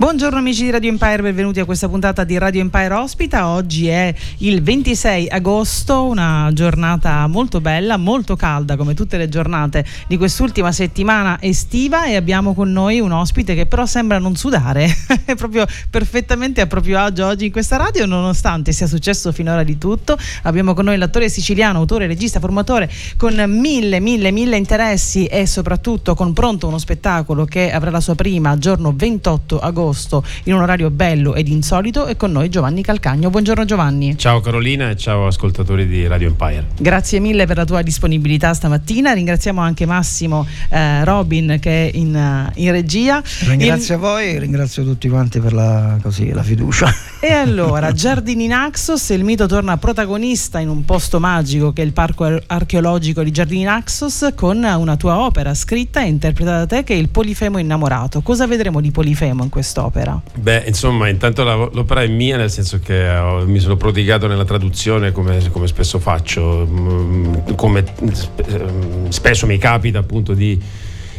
Buongiorno amici di Radio Empire, benvenuti a questa puntata di Radio Empire Ospita. Oggi è il 26 agosto, una giornata molto bella, molto calda come tutte le giornate di quest'ultima settimana estiva e abbiamo con noi un ospite che però sembra non sudare, è proprio perfettamente a proprio agio oggi in questa radio nonostante sia successo finora di tutto. Abbiamo con noi l'attore siciliano, autore, regista, formatore con mille, mille, mille interessi e soprattutto con pronto uno spettacolo che avrà la sua prima giorno 28 agosto agosto in un orario bello ed insolito e con noi Giovanni Calcagno. Buongiorno Giovanni. Ciao Carolina e ciao ascoltatori di Radio Empire. Grazie mille per la tua disponibilità stamattina. Ringraziamo anche Massimo eh, Robin che è in, uh, in regia. Ringrazio in... voi e ringrazio tutti quanti per la, così, la fiducia. E allora, Giardini Naxos, il mito torna protagonista in un posto magico che è il parco archeologico di Giardini Naxos con una tua opera scritta e interpretata da te che è il Polifemo innamorato. Cosa vedremo di Polifemo in questo quest'opera? Beh, insomma, intanto la, l'opera è mia, nel senso che ho, mi sono prodigato nella traduzione come, come spesso faccio, mm, come mm, spesso mi capita appunto di,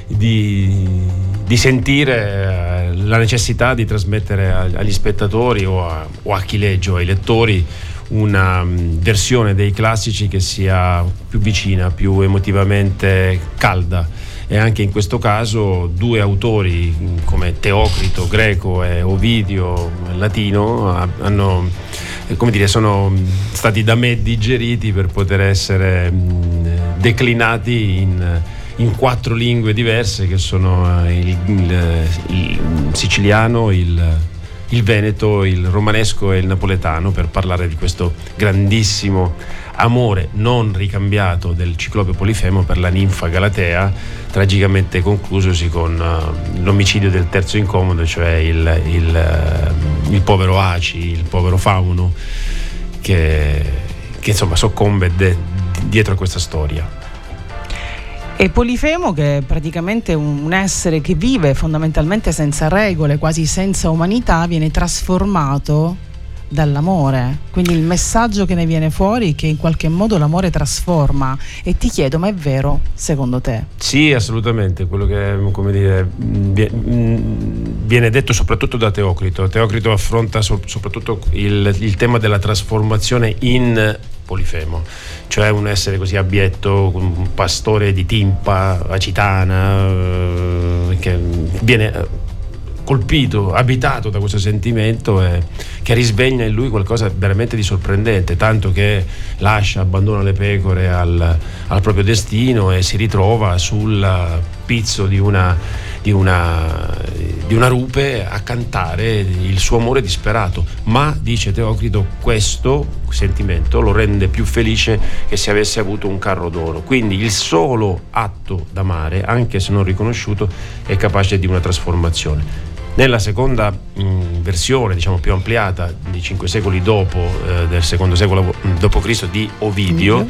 di, di sentire eh, la necessità di trasmettere agli spettatori o a, o a chi legge o ai lettori una mm, versione dei classici che sia più vicina, più emotivamente calda e anche in questo caso due autori come Teocrito greco e Ovidio latino hanno, come dire, sono stati da me digeriti per poter essere declinati in, in quattro lingue diverse che sono eh, il, il, il siciliano, il, il veneto, il romanesco e il napoletano per parlare di questo grandissimo amore non ricambiato del ciclope Polifemo per la ninfa Galatea, tragicamente conclusosi con uh, l'omicidio del terzo incomodo, cioè il, il, uh, il povero Aci, il povero Fauno, che, che insomma soccombe de, dietro a questa storia. E Polifemo, che è praticamente un essere che vive fondamentalmente senza regole, quasi senza umanità, viene trasformato dall'amore. Quindi il messaggio che ne viene fuori è che in qualche modo l'amore trasforma. E ti chiedo, ma è vero secondo te? Sì, assolutamente. Quello che dire, viene detto soprattutto da Teocrito. Teocrito affronta soprattutto il, il tema della trasformazione in Polifemo, cioè un essere così abietto, un pastore di timpa, acitana, eh, che viene colpito, abitato da questo sentimento e che risveglia in lui qualcosa veramente di sorprendente, tanto che lascia, abbandona le pecore al, al proprio destino e si ritrova sul pizzo di una, di, una, di una rupe a cantare il suo amore disperato. Ma, dice Teocrito, questo sentimento lo rende più felice che se avesse avuto un carro d'oro. Quindi il solo atto d'amare, anche se non riconosciuto, è capace di una trasformazione. Nella seconda mh, versione, diciamo più ampliata, di cinque secoli dopo, eh, del secondo secolo d.C. di Ovidio, mm-hmm.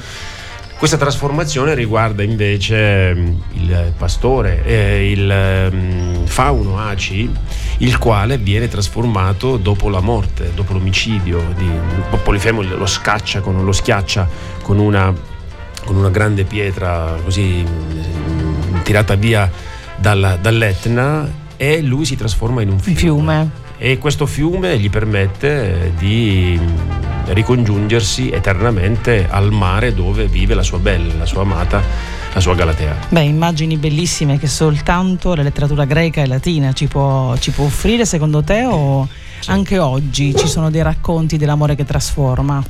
Questa trasformazione riguarda invece mm, il pastore, eh, il mh, fauno Aci, il quale viene trasformato dopo la morte, dopo l'omicidio. Di, Polifemo lo scaccia, con, lo schiaccia con una, con una grande pietra così tirata via dalla, dall'Etna e lui si trasforma in un fiume. fiume. E questo fiume gli permette di ricongiungersi eternamente al mare dove vive la sua bella, la sua amata, la sua Galatea. Beh, immagini bellissime che soltanto la letteratura greca e latina ci può, ci può offrire secondo te o sì. anche oggi ci sono dei racconti dell'amore che trasforma?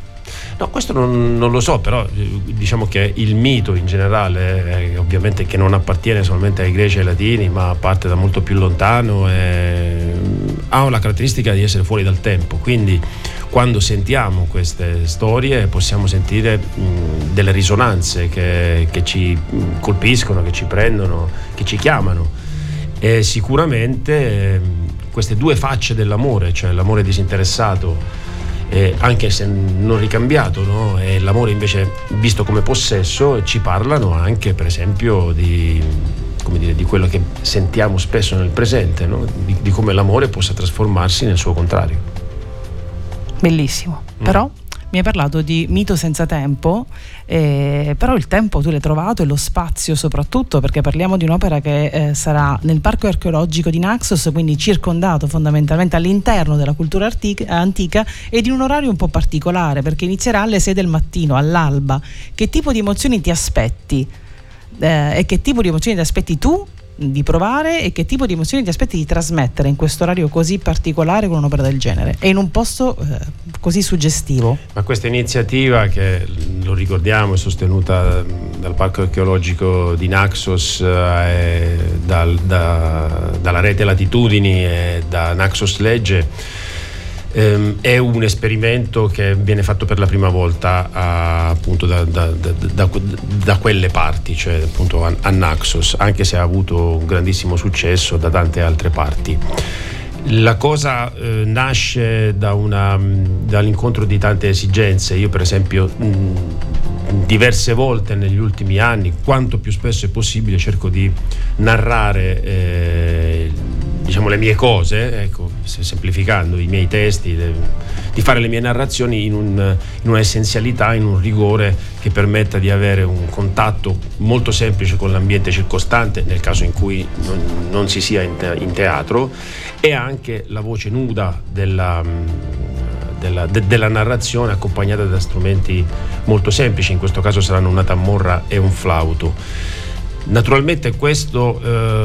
No, questo non, non, lo so, però eh, diciamo che il mito in generale, eh, ovviamente che non appartiene solamente ai greci e ai latini, ma parte da molto più lontano, eh, ha la caratteristica di essere fuori dal tempo. Quindi quando sentiamo queste storie possiamo sentire mh, delle risonanze che, che, ci colpiscono, che ci prendono, che ci chiamano. E sicuramente eh, queste due facce dell'amore, cioè l'amore disinteressato eh, anche se non ricambiato, no? e l'amore invece visto come possesso, ci parlano anche per esempio di, dire, di quello che sentiamo spesso nel presente, no? di, di, come l'amore possa trasformarsi nel suo contrario. Bellissimo, mm. però mi hai parlato di mito senza tempo, eh, però il tempo tu l'hai trovato e lo spazio soprattutto perché parliamo di un'opera che eh, sarà nel parco archeologico di Naxos, quindi circondato fondamentalmente all'interno della cultura artica, antica ed in un orario un po' particolare perché inizierà alle 6 del mattino, all'alba. Che tipo di emozioni ti aspetti? Eh, e che tipo di emozioni ti aspetti tu di provare e che tipo di emozioni ti aspetti di trasmettere in questo orario così particolare con un'opera del genere e in un posto eh, così suggestivo. Ma questa iniziativa che lo ricordiamo è sostenuta dal Parco Archeologico di Naxos, eh, dal, da, dalla rete Latitudini e da Naxos Legge ehm, è un esperimento che viene fatto per la prima volta a, appunto da, da, da, da, quelle parti, cioè appunto a, a Naxos, anche se ha avuto un grandissimo successo da tante altre parti. La cosa eh, nasce da una, dall'incontro di tante esigenze. Io, per esempio, mh, diverse volte negli ultimi anni, quanto più spesso è possibile, cerco di narrare eh, diciamo, le mie cose, ecco, semplificando i miei testi, di fare le mie narrazioni in, un, in un'essenzialità, in un rigore che permetta di avere un contatto molto semplice con l'ambiente circostante nel caso in cui non, non si sia in, te, in, teatro e anche la voce nuda della, della, de, della, narrazione accompagnata da strumenti molto semplici, in questo caso saranno una tamorra e un flauto. Naturalmente questo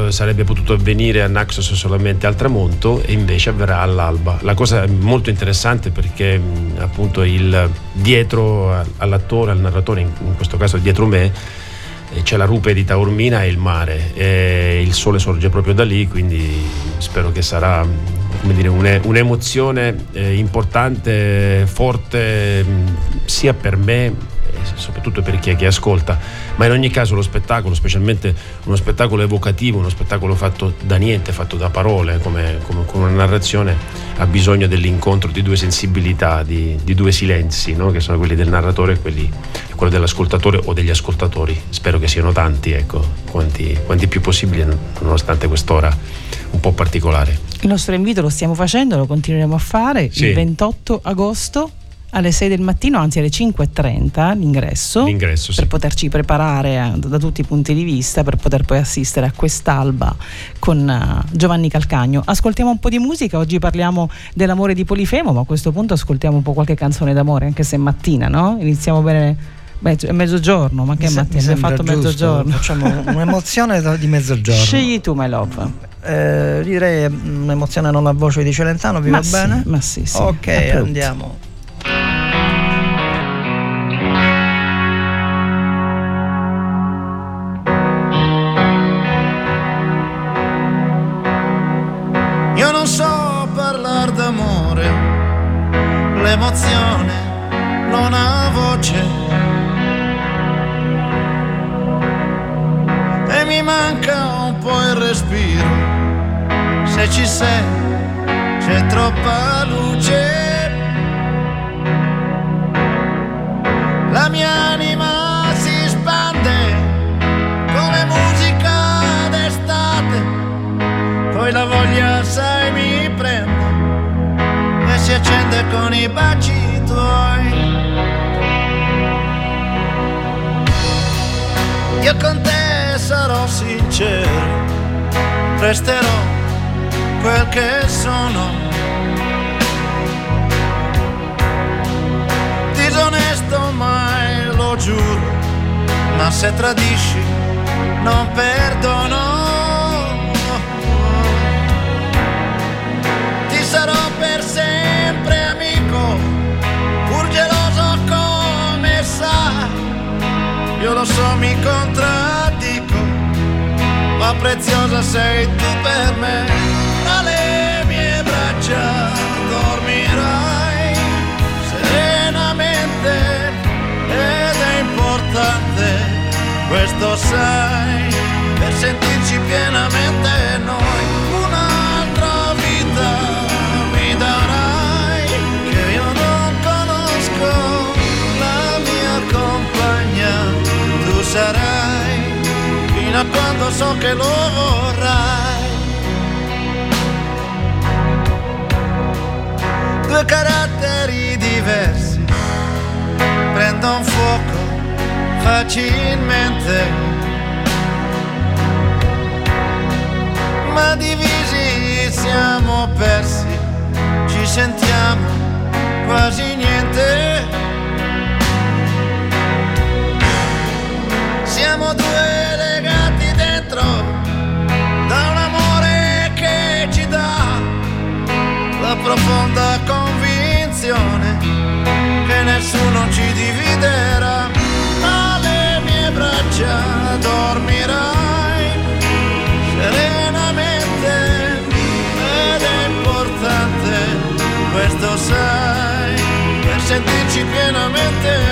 eh, sarebbe potuto avvenire a Naxos solamente al tramonto e invece avverrà all'alba. La cosa è molto interessante perché mh, appunto il dietro all'attore, al narratore, in, in questo caso dietro me, eh, c'è la rupe di Taormina e il mare e il sole sorge proprio da lì, quindi spero che sarà dire, un'emozione eh, importante, forte sia per me soprattutto per chi, chi ascolta, ma in ogni caso lo spettacolo, specialmente uno spettacolo evocativo, uno spettacolo fatto da niente, fatto da parole, come, come con una narrazione, ha bisogno dell'incontro di due sensibilità, di, di due silenzi, no? che sono quelli del narratore e quelli, quello dell'ascoltatore o degli ascoltatori. Spero che siano tanti, ecco, quanti, quanti più possibile, nonostante quest'ora un po' particolare. Il nostro invito lo stiamo facendo, lo continueremo a fare sì. il 28 agosto alle 6 del mattino, anzi alle 5.30 l'ingresso, l'ingresso per poterci preparare eh, da tutti i punti di vista, per poter poi assistere a quest'alba con uh, Giovanni Calcagno. Ascoltiamo un po' di musica, oggi parliamo dell'amore di Polifemo, ma a questo punto ascoltiamo un po' qualche canzone d'amore, anche se è mattina, no? Iniziamo bene... Beh, è mezzogiorno, ma che mattina? Abbiamo fatto giusto. mezzogiorno. Facciamo un'emozione di mezzogiorno. Scegli tu, my love. Eh, direi un'emozione non a voce di Celentano, vi ma va sì, bene? Ma sì, sì. Ok, Approved. andiamo. L'emozione non ha voce. E mi manca un po' il respiro. Se ci sei, c'è troppa luce. La mia anima si spande come musica d'estate. Poi la voglia, sai, accende con i baci tuoi. Io con te sarò sincero, resterò quel che sono. Disonesto mai lo giuro, ma se tradisci non perdono. Sai, io lo so mi contraddico, ma preziosa sei tu per me, tra le mie braccia dormirai serenamente ed è importante questo sai, per sentirci pienamente noi, quando so che lo vorrai. Due caratteri diversi prendono fuoco facilmente, ma divisi siamo persi, ci sentiamo quasi ci dividerà alle mie braccia dormirai serenamente ed è importante questo sai per sentirci pienamente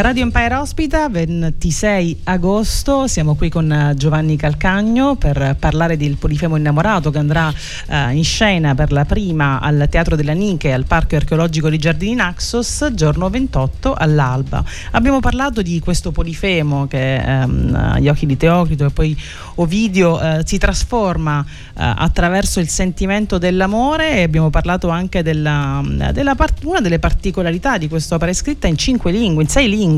Radio Empire ospita 26 agosto, siamo qui con eh, Giovanni Calcagno per parlare del Polifemo innamorato che andrà eh, in scena per la prima al Teatro della Niche al Parco Archeologico di Giardini Naxos giorno 28 all'alba. Abbiamo parlato di questo Polifemo che ehm, agli occhi di Teocrito e poi Ovidio eh, si trasforma eh, attraverso il sentimento dell'amore e abbiamo parlato anche della, della part- una delle particolarità di quest'opera è scritta in cinque lingue, in sei lingue.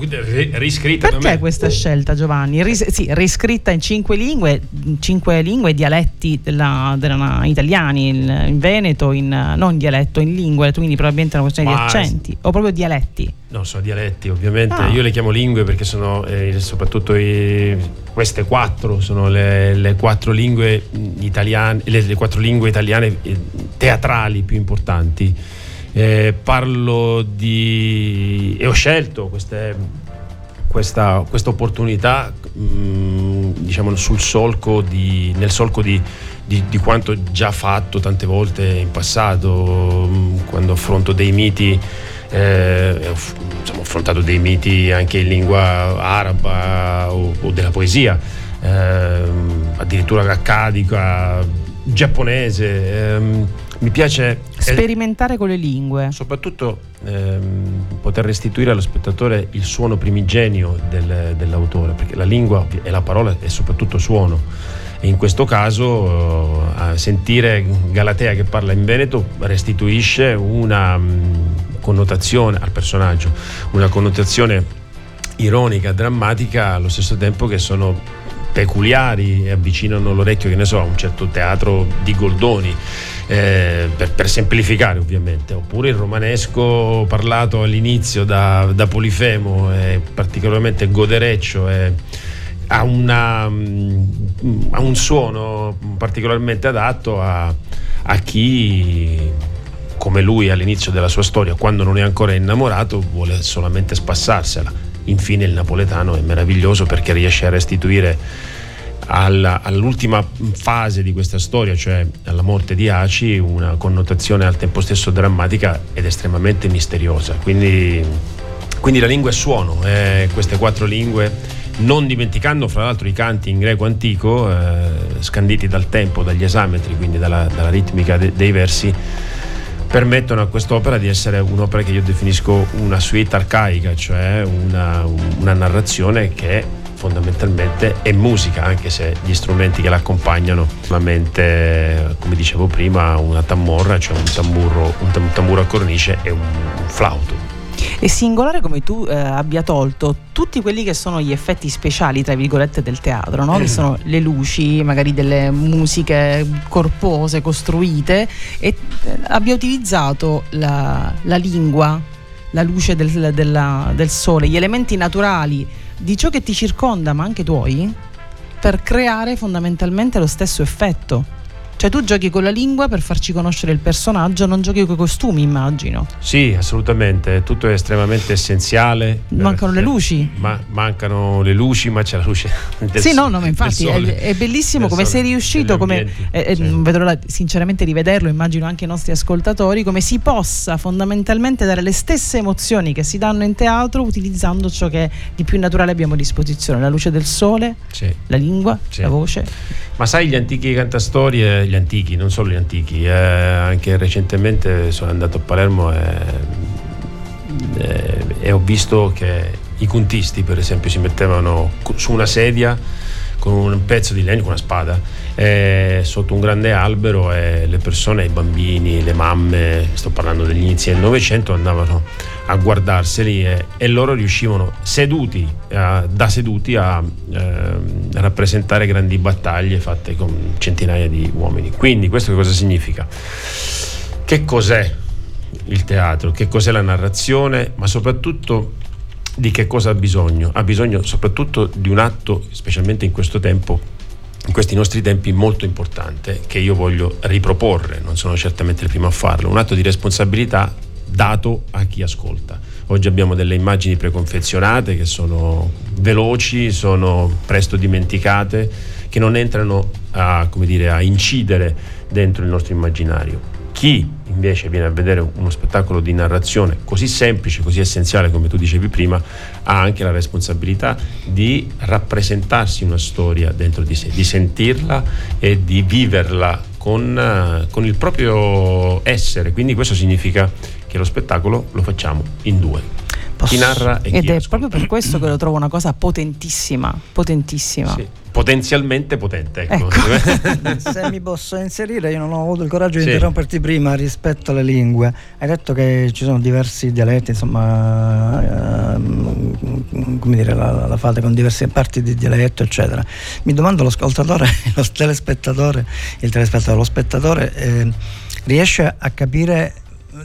Ri- Riscritta Perché questa scelta, Giovanni? Ris- sì, riscritta in cinque lingue, cinque lingue dialetti della, della- italiani, il- in Veneto, in, non dialetto, in lingue, quindi probabilmente è una questione Ma- di accenti, o proprio dialetti. No, sono dialetti ovviamente, Ah. io le chiamo lingue perché sono eh, soprattutto i- queste quattro, sono le, le quattro lingue italiane, le, le quattro lingue italiane eh, teatrali più importanti. Eh, parlo di... e ho scelto queste, questa, questa opportunità mh, diciamo sul solco di, nel solco di, di- di quanto già fatto tante volte in passato mh, quando affronto dei miti eh, ho affrontato dei miti anche in lingua araba o, o della poesia ehm, addirittura accadica giapponese ehm, mi piace Sperimentare con le lingue. soprattutto ehm, poter restituire allo spettatore il suono primigenio del- dell'autore, perché la lingua e la parola è soprattutto suono. E in questo caso eh, sentire Galatea che parla in Veneto restituisce una mh, connotazione al personaggio, una connotazione ironica, drammatica, allo stesso tempo che sono peculiari e avvicinano l'orecchio, che ne so, a un certo teatro di Goldoni, eh, per, per semplificare ovviamente, oppure il romanesco parlato all'inizio da, da Polifemo, è particolarmente godereccio, è- ha, una, mm, ha un suono particolarmente adatto a, a chi come lui all'inizio della sua storia, quando non è ancora innamorato, vuole solamente spassarsela. Infine il napoletano è meraviglioso perché riesce a restituire alla- all'ultima fase di questa storia, cioè alla morte di Aci, una connotazione al tempo stesso drammatica ed estremamente misteriosa. Quindi, quindi la lingua è suono, eh, queste quattro lingue, non dimenticando fra l'altro i canti in greco antico, eh, scanditi dal tempo, dagli esametri, quindi dalla, dalla ritmica de- dei versi, permettono a quest'opera di essere un'opera che io definisco una suite arcaica, cioè una, una narrazione che fondamentalmente è musica, anche se gli strumenti che l'accompagnano, solamente, come dicevo prima, una tammorra, cioè un tamburo, un tam- tamburo a cornice e un flauto. È singolare come tu eh, abbia tolto tutti quelli che sono gli effetti speciali, tra virgolette, del teatro, no? che sono le luci, magari delle musiche corpose, costruite, e eh, abbia utilizzato la, la lingua, la luce del, della, del sole, gli elementi naturali di ciò che ti circonda, ma anche tuoi, per creare fondamentalmente lo stesso effetto. Cioè tu giochi con la lingua per farci conoscere il personaggio, non giochi con i costumi, immagino. Sì, assolutamente, tutto è estremamente essenziale. Mancano le Eh, luci. Ma, mancano le luci, ma c'è la luce del sì, no, no, ma infatti è, sole, è bellissimo del come sole, sei riuscito, come eh, eh, Sì. non vedo l'ora sinceramente di vederlo, immagino anche i nostri ascoltatori, come si possa fondamentalmente dare le stesse emozioni che si danno in teatro utilizzando ciò che di più naturale abbiamo a disposizione, la luce del sole, Sì. la lingua, Sì. la voce. Ma sai, gli antichi cantastorie, gli antichi, non solo gli antichi, eh, anche recentemente sono andato a Palermo e, e- e ho visto che i contisti, per esempio, si mettevano su una sedia con un pezzo di legno, con una spada, eh, sotto un grande albero e le persone, i bambini, le mamme, sto parlando degli inizi del Novecento, andavano a guardarseli e, e loro riuscivano seduti, a- da seduti a ehm, rappresentare grandi battaglie fatte con centinaia di uomini. Quindi questo che cosa significa? Che cos'è il teatro? Che cos'è la narrazione? Ma soprattutto di che cosa ha bisogno? Ha bisogno soprattutto di un atto, specialmente in questo tempo, in questi nostri tempi, molto importante, che io voglio riproporre, non sono certamente il primo a farlo, un atto di responsabilità dato a chi ascolta. Oggi abbiamo delle immagini preconfezionate che sono veloci, sono presto dimenticate, che non entrano a, dire, a incidere dentro il nostro immaginario. Chi invece viene a vedere uno spettacolo di narrazione così semplice, così essenziale come tu dicevi prima, ha anche la responsabilità di rappresentarsi una storia dentro di sé, di sentirla e di viverla con, eh, con il proprio essere. Quindi questo significa che lo spettacolo lo facciamo in due. Chi narra e chi Ed è ascolta. proprio per questo che lo trovo una cosa potentissima, potentissima. Sì, potenzialmente potente. Ecco. Se mi posso inserire, io non ho avuto il coraggio di Sì. interromperti prima rispetto alle lingue. Hai detto che ci sono diversi dialetti, insomma, ehm, come dire, la, la fate con diverse parti di dialetto, eccetera. Mi domando l'ascoltatore, lo telespettatore, il telespettatore, lo spettatore eh, riesce a capire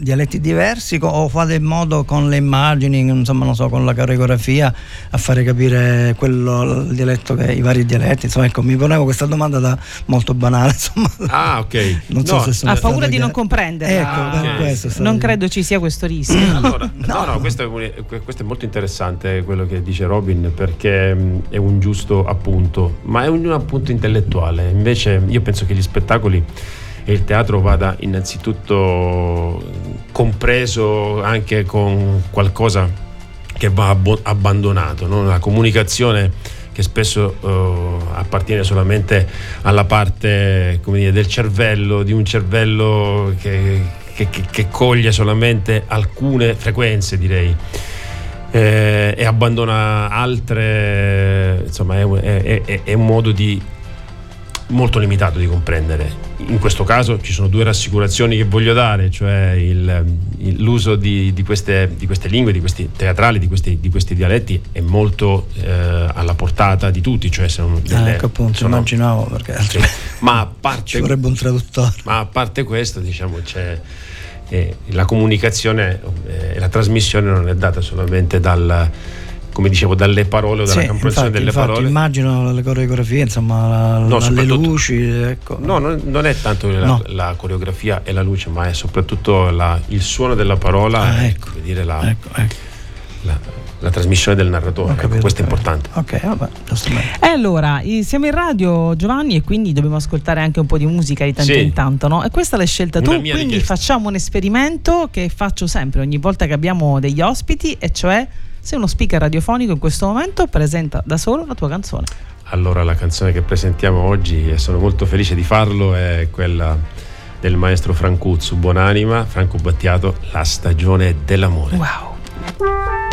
dialetti diversi o fate in modo con le immagini, insomma, non so, con la coreografia a fare capire quello, il dialetto che i vari dialetti, insomma, ecco, mi ponevo questa domanda da molto banale, insomma. Ah, ok. Non so No, se sono Ha paura di non comprenderla. Ecco, Ah, per ok. questo Non credo ci sia questo rischio. Allora, no, no, questo, è, questo è molto interessante quello che dice Robin perché è un giusto appunto, ma è un appunto intellettuale. Invece io penso che gli spettacoli e il teatro vada innanzitutto compreso anche con qualcosa che va abbandonato, no? la comunicazione che spesso eh, appartiene solamente alla parte dire, del cervello, di un cervello che, che- che- che coglie solamente alcune frequenze, direi. eh, e abbandona altre, insomma, è, è- è- è un modo di molto limitato di comprendere. In questo caso ci sono due rassicurazioni che voglio dare, cioè il- il- l'uso di, di queste, di queste lingue, di questi teatrali, di questi, di questi dialetti è molto eh, alla portata di tutti, cioè sono Ah, delle- ecco appunto, sono- immaginavo perché sì. altrimenti ma a ci parte vorrebbe un traduttore. ma a parte questo, diciamo, c'è eh, la comunicazione eh, e la trasmissione non è data solamente dal, come dicevo, dalle parole o dalla Sì, comprensione infatti, delle infatti, parole. immagino le coreografie, insomma, la- No, la- le luci, ecco. No, non, non è tanto la, No. la coreografia e la luce, ma è soprattutto la- il suono della parola, Ah, e, ecco. come dire, la, Ecco, ecco. la- la trasmissione del narratore. Ecco, capito, questo è importante. Ok, vabbè. E allora, eh, siamo in radio Giovanni e quindi dobbiamo ascoltare anche un po' di musica di tanto Sì. in tanto, no? E questa l'hai scelta Una tu, quindi richiesta. facciamo un esperimento che faccio sempre ogni volta che abbiamo degli ospiti, e cioè se uno speaker radiofonico in questo momento presenta da solo la tua canzone. Allora, la canzone che presentiamo oggi, e sono molto felice di farlo, è quella del maestro Francuzzo, buonanima, Franco Battiato, La stagione dell'amore. Wow.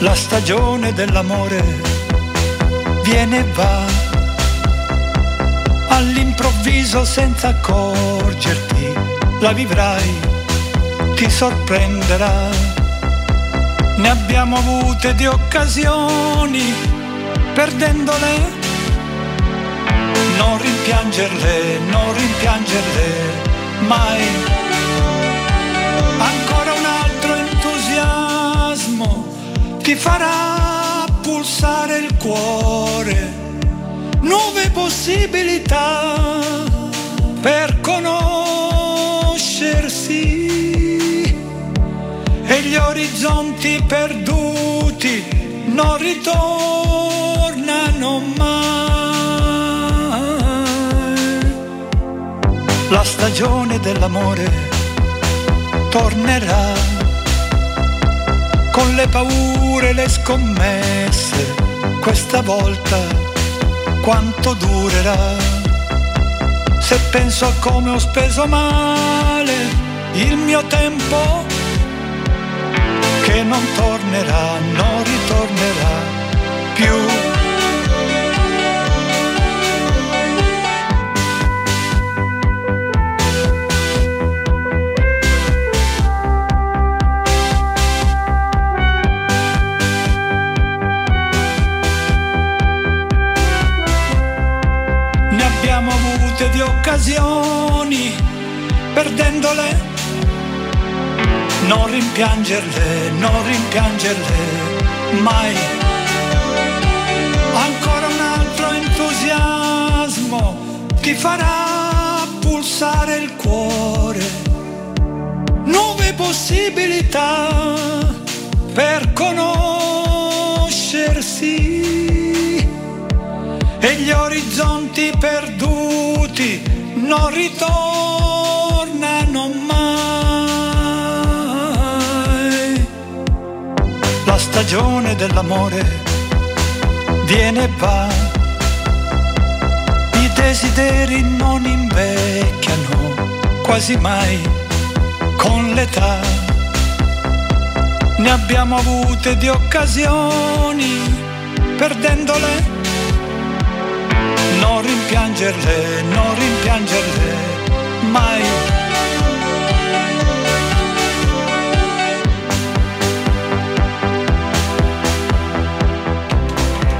La stagione dell'amore viene e va all'improvviso senza accorgerti, la vivrai, ti sorprenderà. Ne abbiamo avute di occasioni, perdendole, non rimpiangerle, non rimpiangerle mai. Ti farà pulsare il cuore, nuove possibilità per conoscersi. E gli orizzonti perduti non ritornano mai. La stagione dell'amore tornerà con le paure, le scommesse, questa volta quanto durerà? Se penso a come ho speso male il mio tempo, che non tornerà, non ritornerà più. Occasioni, perdendole. Non rimpiangerle, non rimpiangerle mai. Ancora un altro entusiasmo ti farà pulsare il cuore. Nuove possibilità per conoscersi e gli orizzonti perduti non ritornano mai. La stagione dell'amore viene e va, i desideri non invecchiano quasi mai con l'età. Ne abbiamo avute di occasioni, perdendole rimpiangerle, non rimpiangerle mai.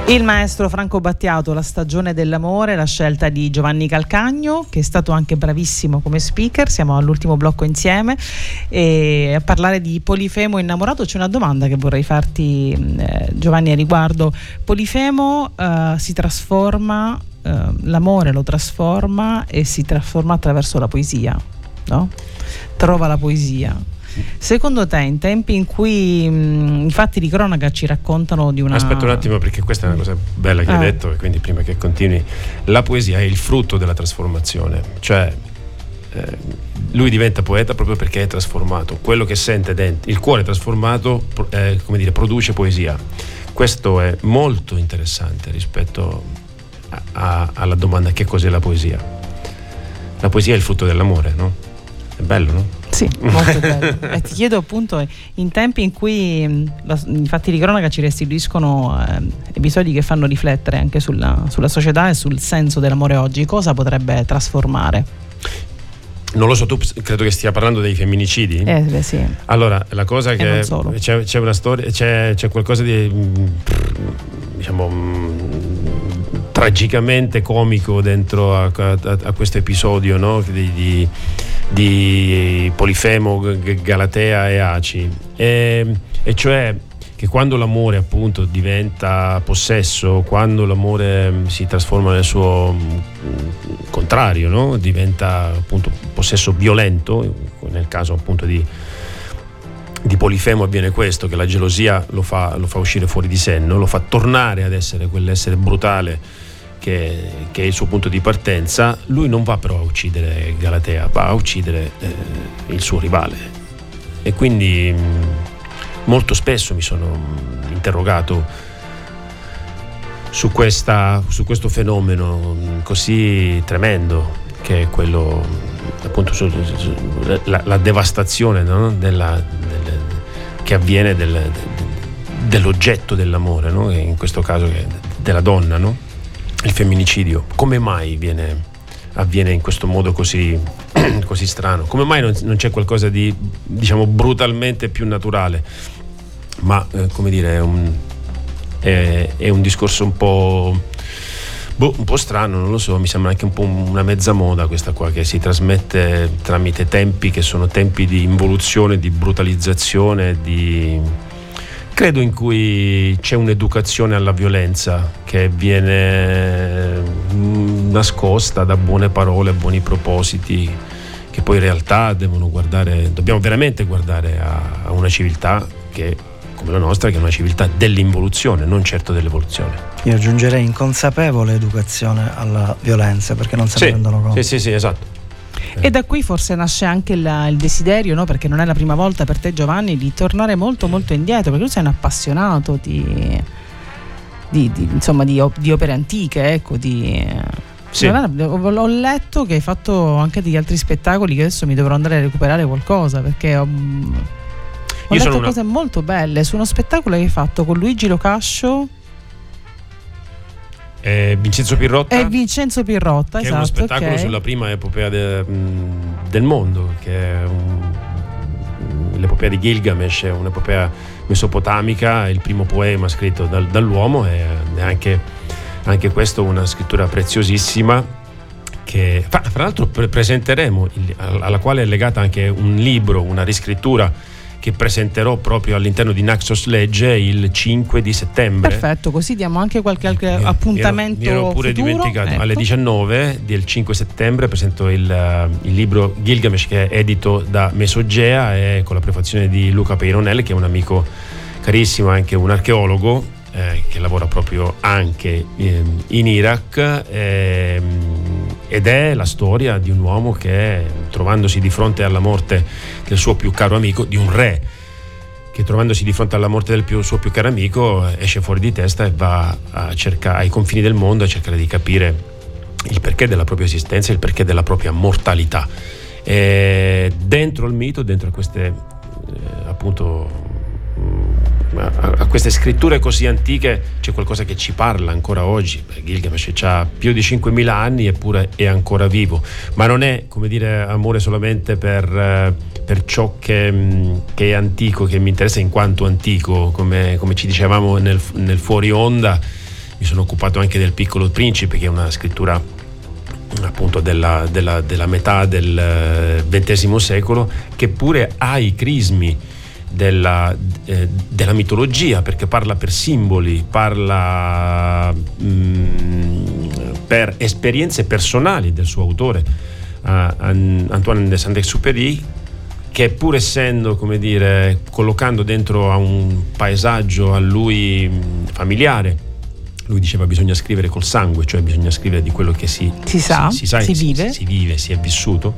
Il maestro Franco Battiato, La stagione dell'amore, la scelta di Giovanni Calcagno, che è stato anche bravissimo come speaker. Siamo all'ultimo blocco insieme. E a parlare di Polifemo innamorato c'è una domanda che vorrei farti, eh, Giovanni, a riguardo. Polifemo eh, si trasforma, eh, l'amore lo trasforma e si trasforma attraverso la poesia, no? Trova la poesia. Secondo te, in tempi in cui mh, i fatti di cronaca ci raccontano di una. Aspetta un attimo, perché questa è una cosa bella che Ah. hai detto, e quindi prima che continui, la poesia è il frutto della trasformazione, cioè eh, lui diventa poeta proprio perché è trasformato. Quello che sente dentro, il cuore trasformato, eh, come dire, produce poesia. Questo è molto interessante rispetto a- alla domanda che cos'è la poesia. La poesia è il frutto dell'amore, no? È bello, no? Sì, molto bello. e ti chiedo appunto, in tempi in cui mh, la- i fatti di cronaca ci restituiscono ehm, episodi che fanno riflettere anche sulla, sulla società e sul senso dell'amore oggi, cosa potrebbe trasformare? Non lo so, tu credo che stia parlando dei femminicidi? Eh, beh, sì. Allora, la cosa E che c'è, c'è una storia, c'è, c'è qualcosa di mm, diciamo mm, tragicamente comico dentro a, a- a questo episodio no? di, di- di Polifemo, Galatea e Aci. E, e cioè che quando l'amore appunto diventa possesso, quando l'amore mm, si trasforma nel suo mm, contrario, no? diventa appunto possesso violento, nel caso appunto di, di Polifemo avviene questo, che la gelosia lo fa, lo fa, uscire fuori di senno, lo fa tornare ad essere quell'essere brutale che, che, è il suo punto di partenza, lui non va però a uccidere Galatea, va a uccidere eh, il suo rivale. E quindi mm, molto spesso mi sono interrogato su, questa, su questo fenomeno così tremendo che è quello appunto su, su, la, la, devastazione no? della, del, che avviene del, dell'oggetto dell'amore, no? in questo caso della donna, no? Il femminicidio. Come mai viene, avviene in questo modo così, così strano? Come mai non, non, c'è qualcosa di diciamo brutalmente più naturale? Ma eh, come dire, è un, è, è un discorso un po' Boh, un po' strano, non lo so, mi sembra anche un po' una mezza moda questa qua che si trasmette tramite tempi che sono tempi di involuzione, di brutalizzazione, di... credo in cui c'è un'educazione alla violenza che viene mm, nascosta da buone parole, buoni propositi che poi in realtà devono guardare, dobbiamo veramente guardare a, una civiltà che come la nostra, che è una civiltà dell'involuzione, non certo dell'evoluzione. Io aggiungerei inconsapevole educazione alla violenza, perché non se sì, ne rendono conto. Sì, sì, sì, esatto. E da qui forse nasce anche il, il desiderio, no? perché non è la prima volta per te Giovanni, di tornare molto molto indietro, perché tu sei un appassionato di, di, di, insomma, di, di opere antiche, ecco, di... Sì. Ho letto che hai fatto anche degli altri spettacoli che adesso mi dovrò andare a recuperare qualcosa perché ho, ho Io letto cose una... molto belle su uno spettacolo che hai fatto con Luigi Locascio. Eh, Vincenzo Pirrotta. E Vincenzo Pirrotta, che esatto. È uno esatto, spettacolo okay. sulla prima epopea de, del mondo, che è un, l'epopea di Gilgamesh, è un'epopea mesopotamica, è il primo poema scritto dal, dall'uomo e è anche, anche questo una scrittura preziosissima che fra l'altro presenteremo, alla quale è legata anche un libro, una riscrittura che presenterò proprio all'interno di Naxos Legge il 5 di settembre. Perfetto, così diamo anche qualche altro appuntamento. Mi ero, mi ero pure futuro. dimenticato. Ecco. Alle 19 del 5 settembre presento il, uh, il, libro Gilgamesh che è edito da Mesogea e con la prefazione di Luca Peironel che è un amico carissimo, anche un archeologo eh, che lavora proprio anche eh, in Iraq. Ed è la storia di un uomo che trovandosi di fronte alla morte del suo più caro amico, di un re che trovandosi di fronte alla morte del più, suo più caro amico esce fuori di testa e va a cercare, ai confini del mondo a cercare di capire il perché della propria esistenza il perché della propria mortalità. E dentro il mito, dentro queste eh, appunto a, a, queste scritture così antiche c'è qualcosa che ci parla ancora oggi. Gilgamesh ha più di 5.000 anni eppure è ancora vivo, ma non è come dire amore solamente per, eh, per ciò che, mm, che, è antico, che mi interessa in quanto antico, come, come ci dicevamo nel, nel fuori onda, mi sono occupato anche del piccolo principe che è una scrittura appunto della, della, della metà del XX eh, secolo che pure ha i crismi della, eh, della, mitologia, perché parla per simboli, parla mh, mm, per esperienze personali del suo autore, uh, Antoine de Saint-Exupéry, che pur essendo, come dire, collocando dentro a un paesaggio a lui mm, familiare, lui diceva bisogna scrivere col sangue, cioè bisogna scrivere di quello che si, si sa, si, si, sa, si vive. si vive, si è vissuto,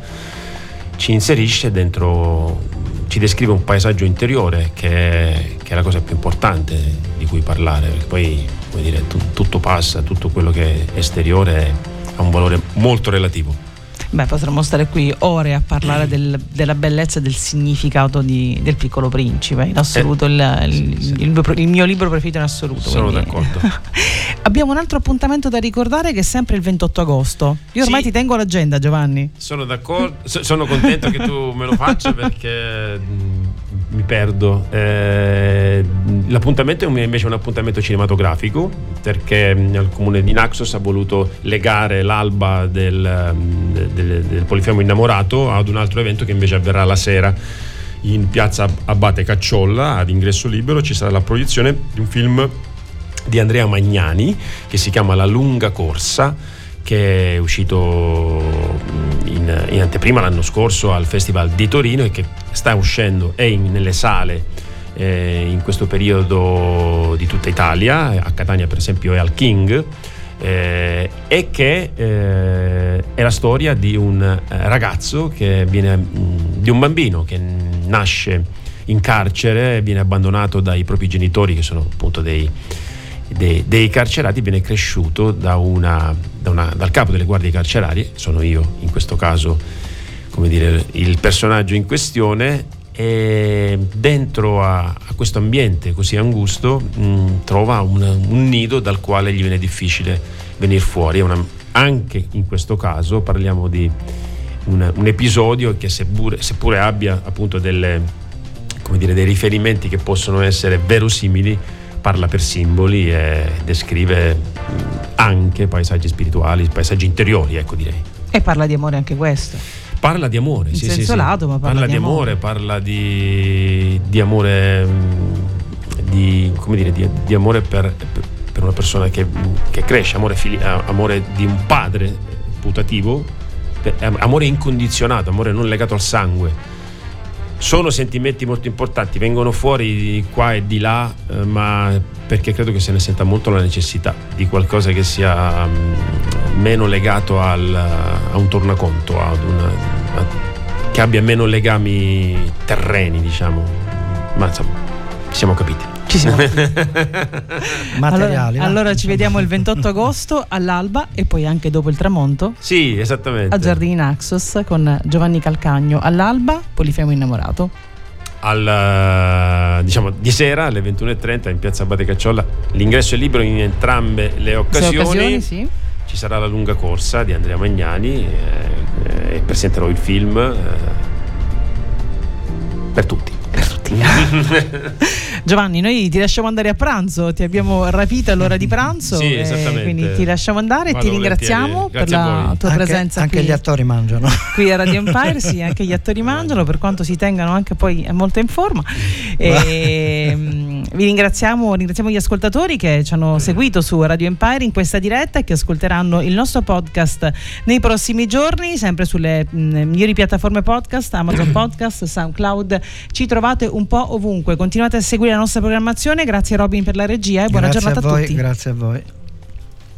ci inserisce dentro ci descrive un paesaggio interiore che è, che è, la cosa più importante di cui parlare, perché poi dire, tu, tutto passa, tutto quello che è esteriore ha un valore molto relativo. Beh, potremmo stare qui ore a parlare del, della bellezza e del significato di, del piccolo principe, in assoluto eh, il, il, sì, sì. Il, il, mio libro preferito in assoluto. Sono quindi. d'accordo. Abbiamo un altro appuntamento da ricordare che è sempre il 28 agosto. Io ormai sì. ti tengo l'agenda, Giovanni. Sono d'accordo, sono contento che tu me lo faccia perché mm, mi perdo. Eh, l'appuntamento è invece un appuntamento cinematografico perché mm, il comune di Naxos ha voluto legare l'alba del, mm, del, del Polifemo Innamorato ad un altro evento che invece avverrà la sera in piazza Abate Cacciolla ad ingresso libero ci sarà la proiezione di un film di Andrea Magnani che si chiama La lunga corsa che è uscito in anteprima l'anno scorso al Festival di Torino e che sta uscendo è in, nelle sale eh, in questo periodo di tutta Italia, a Catania per esempio è al King. Eh, e che eh, è la storia di un eh, ragazzo che viene mm, di un bambino che nasce in carcere, viene abbandonato dai propri genitori che sono appunto dei, dei, dei carcerati, viene cresciuto da una, da una, dal capo delle guardie carcerarie, sono io in questo caso come dire, il personaggio in questione e dentro a, a questo ambiente così angusto mh, trova un, un, nido dal quale gli viene difficile venire fuori. Una, anche in questo caso parliamo di un, un episodio che seppure, seppure abbia appunto delle, dire, dei riferimenti che possono essere verosimili, parla per simboli e descrive anche paesaggi spirituali, paesaggi interiori, ecco direi. E parla di amore anche questo. Parla di amore, in sì, senso sì, lato, ma parla, parla di amore, amore, parla di, di amore, di, come dire, di, di amore per, per, una persona che, che cresce, amore, fili, amore di un padre putativo, amore incondizionato, amore non legato al sangue. Sono sentimenti molto importanti, vengono fuori di qua e di là, eh, ma perché credo che se ne senta molto la necessità di qualcosa che sia meno legato al, a un tornaconto, ad una, a, che abbia meno legami terreni, diciamo. Ma insomma, siamo capiti. Ci siamo materiali. Allora, allora, ci vediamo il 28 agosto all'alba e poi anche dopo il tramonto. Sì, esattamente. A Giardini Naxos con Giovanni Calcagno all'alba, Polifemo innamorato. Al, diciamo, di sera alle 21.30 in piazza Abate Cacciolla. L'ingresso è libero in entrambe le occasioni. Occasioni sì ci sarà la lunga corsa di Andrea Magnani eh, e presenterò il film eh, per tutti. Per tutti. Giovanni, noi ti lasciamo andare a pranzo, ti abbiamo rapito all'ora di pranzo. Sì, esattamente. Quindi ti lasciamo andare e ti ringraziamo per la tua anche, presenza anche qui. gli attori mangiano. Qui a Radio Empire, sì, anche gli attori mangiano, per quanto si tengano anche poi molto in forma. E, mm, vi ringraziamo, ringraziamo gli ascoltatori che ci hanno seguito su Radio Empire in questa diretta e che ascolteranno il nostro podcast nei prossimi giorni, sempre sulle mh, mm, migliori piattaforme podcast, Amazon Podcast, SoundCloud. Ci trovate un po' ovunque. Continuate a seguire la nostra programmazione. Grazie Robin per la regia e buona grazie giornata a, voi, a tutti. Grazie a voi.